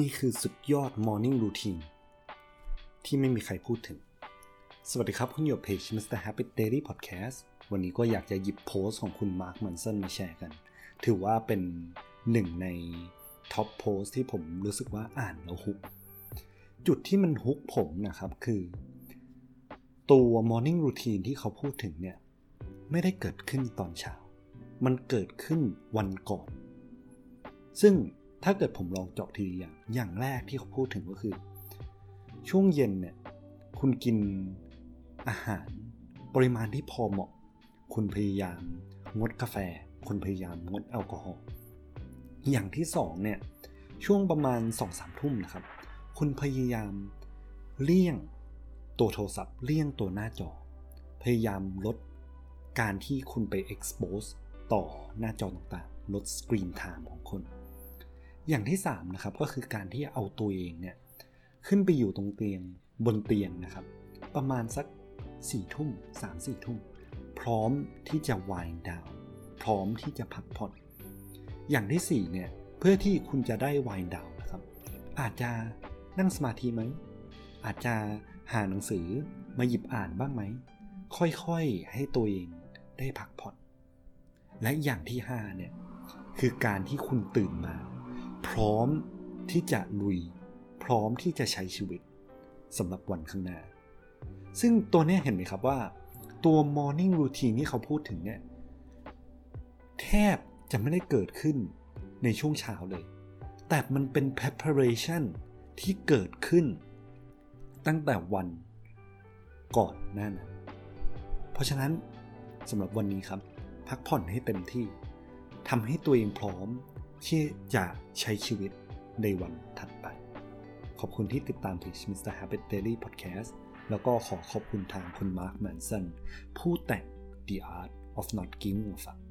นี่คือสุดยอด Morning Routine ที่ไม่มีใครพูดถึง สวัสดีครับ คุณอยู่เพจ Mr. Happy Daily Podcast วันนี้ก็อยากจะหยิบโพสต์ของคุณมาร์คมันสันมาแชร์กัน ถือว่าเป็นหนึ่งในท็อปโพสต์ที่ผมรู้สึกว่าอ่านแล้วฮุก จุดที่มันฮุกผมนะครับคือ ตัว Morning Routine ที่เขาพูดถึงเนี่ย ไม่ได้เกิดขึ้นตอนเช้า มันเกิดขึ้นวันก่อน ซึ่ง ถ้าเกิดผมลองเจาะทีอย่าง อย่างแรกที่เขาพูดถึงก็คือ ช่วงเย็นเนี่ย คุณกินอาหารปริมาณที่พอเหมาะ คุณพยายามงดกาแฟ คุณพยายามงดแอลกอฮอล์ อย่างที่สองเนี่ย ช่วงประมาณ2อสามทุ่มนะครับ คุณพยายามเลี่ยงตัวโทรศัพท์ เลี่ยงตัวหน้าจอ พยายามลดการที่คุณไป expose ต่อหน้าจอต่างๆ ลด screen time ของคุณ อย่างที่3นะครับก็คือการที่เอาตัวเองเนี่ยขึ้นไปอยู่ตรงเตียงบนเตียงนะครับ ประมาณสัก4ทุ่ม3 4ทุ่มพร้อมที่จะ wind down พร้อมที่จะพักผ่อน อย่างที่4เนี่ยเพื่อที่คุณจะได้ wind down นะครับ อาจจะนั่งสมาธิไหมอาจจะหาหนังสือมาหยิบอ่านบ้างไหม ค่อยๆให้ตัวเองได้พักผ่อน และอย่างที่5เนี่ยคือการที่คุณตื่นมา พร้อมที่จะลุย พร้อมที่จะใช้ชีวิตสำหรับวันข้างหน้า ซึ่งตัวนี้เห็นไหมครับว่า ตัว morning routine ที่เขาพูดถึงเนี่ยแทบจะไม่ได้เกิดขึ้นในช่วงเช้าเลย แต่มันเป็น preparation ที่เกิดขึ้น ตั้งแต่วันก่อนหน้านั้น เพราะฉะนั้นสำหรับวันนี้ครับ พักผ่อนให้เต็มที่ทำให้ตัวเองพร้อม ที่จะใช้ชีวิตในวันถัดไป ขอบคุณที่ติดตามเพจ Mr. Habit Daily Podcast แล้วก็ขอขอบคุณทางคุณมาร์คแมนสันผู้แต่ง The Art of Not Giving a Fuck